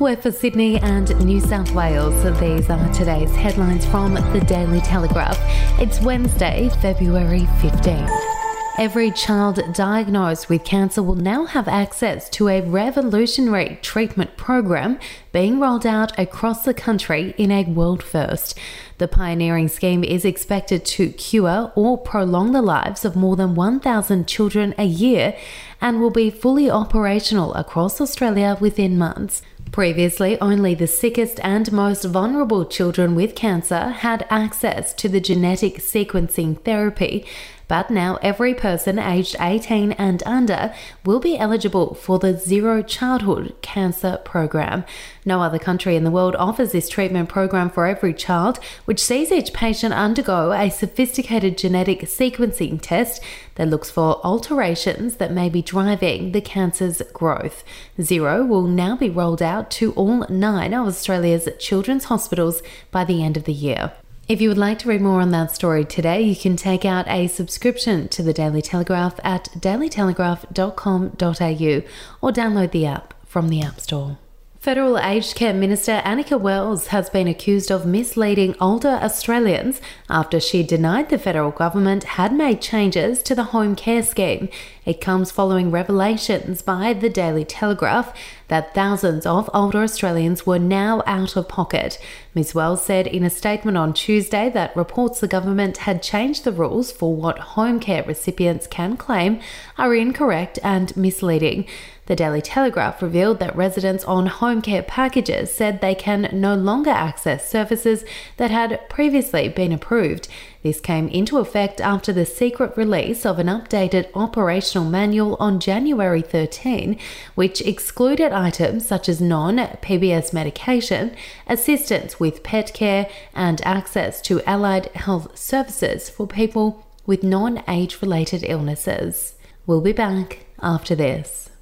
We're for Sydney and New South Wales. These are today's headlines from the Daily Telegraph. It's Wednesday, February 15th. Every child diagnosed with cancer will now have access to a revolutionary treatment program being rolled out across the country in a world first. The pioneering scheme is expected to cure or prolong the lives of more than 1,000 children a year and will be fully operational across Australia within months. Previously, only the sickest and most vulnerable children with cancer had access to the genetic sequencing therapy, but now every person aged 18 and under will be eligible for the Zero Childhood Cancer Program. No other country in the world offers this treatment program for every child, which sees each patient undergo a sophisticated genetic sequencing test that looks for alterations that may be driving the cancer's growth. Zero will now be rolled out to all nine of Australia's children's hospitals by the end of the year. If you would like to read more on that story today, you can take out a subscription to the Daily Telegraph at dailytelegraph.com.au or download the app from the App Store. Federal Aged Care Minister Anika Wells has been accused of misleading older Australians after she denied the federal government had made changes to the home care scheme. It comes following revelations by the Daily Telegraph that thousands of older Australians were now out of pocket. Ms. Wells said in a statement on Tuesday that reports the government had changed the rules for what home care recipients can claim are incorrect and misleading. The Daily Telegraph revealed that residents on home care packages said they can no longer access services that had previously been approved. This came into effect after the secret release of an updated operational manual on January 13, which excluded items such as non PBS medication, assistance with pet care, and access to allied health services for people with non age related illnesses. We'll be back after this.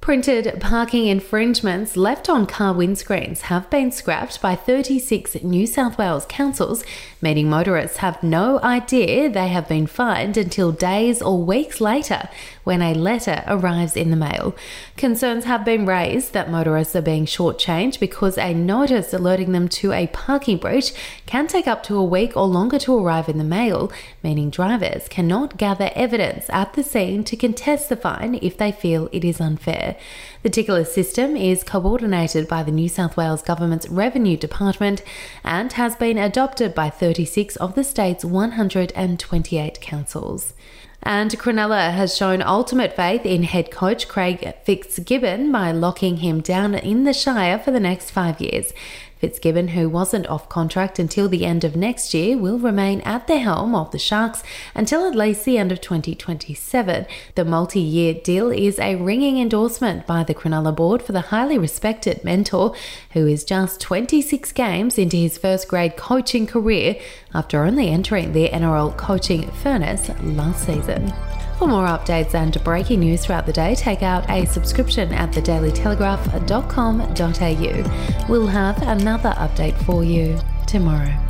Printed parking infringements left on car windscreens have been scrapped by 36 New South Wales councils, meaning motorists have no idea they have been fined until days or weeks later when a letter arrives in the mail. Concerns have been raised that motorists are being shortchanged because a notice alerting them to a parking breach can take up to a week or longer to arrive in the mail, meaning drivers cannot gather evidence at the scene to contest the fine if they feel it is unfair. The Ticketless system is coordinated by the New South Wales Government's Revenue Department and has been adopted by 36 of the state's 128 councils. And Cronulla has shown ultimate faith in head coach Craig Fitzgibbon by locking him down in the Shire for the next five years. Fitzgibbon, who wasn't off contract until the end of next year, will remain at the helm of the Sharks until at least the end of 2027. The multi year deal is a ringing endorsement by the Cronulla board for the highly respected mentor, who is just 26 games into his first grade coaching career after only entering the NRL coaching furnace last season. For more updates and breaking news throughout the day, take out a subscription at thedailytelegraph.com.au. We'll have another update for you tomorrow.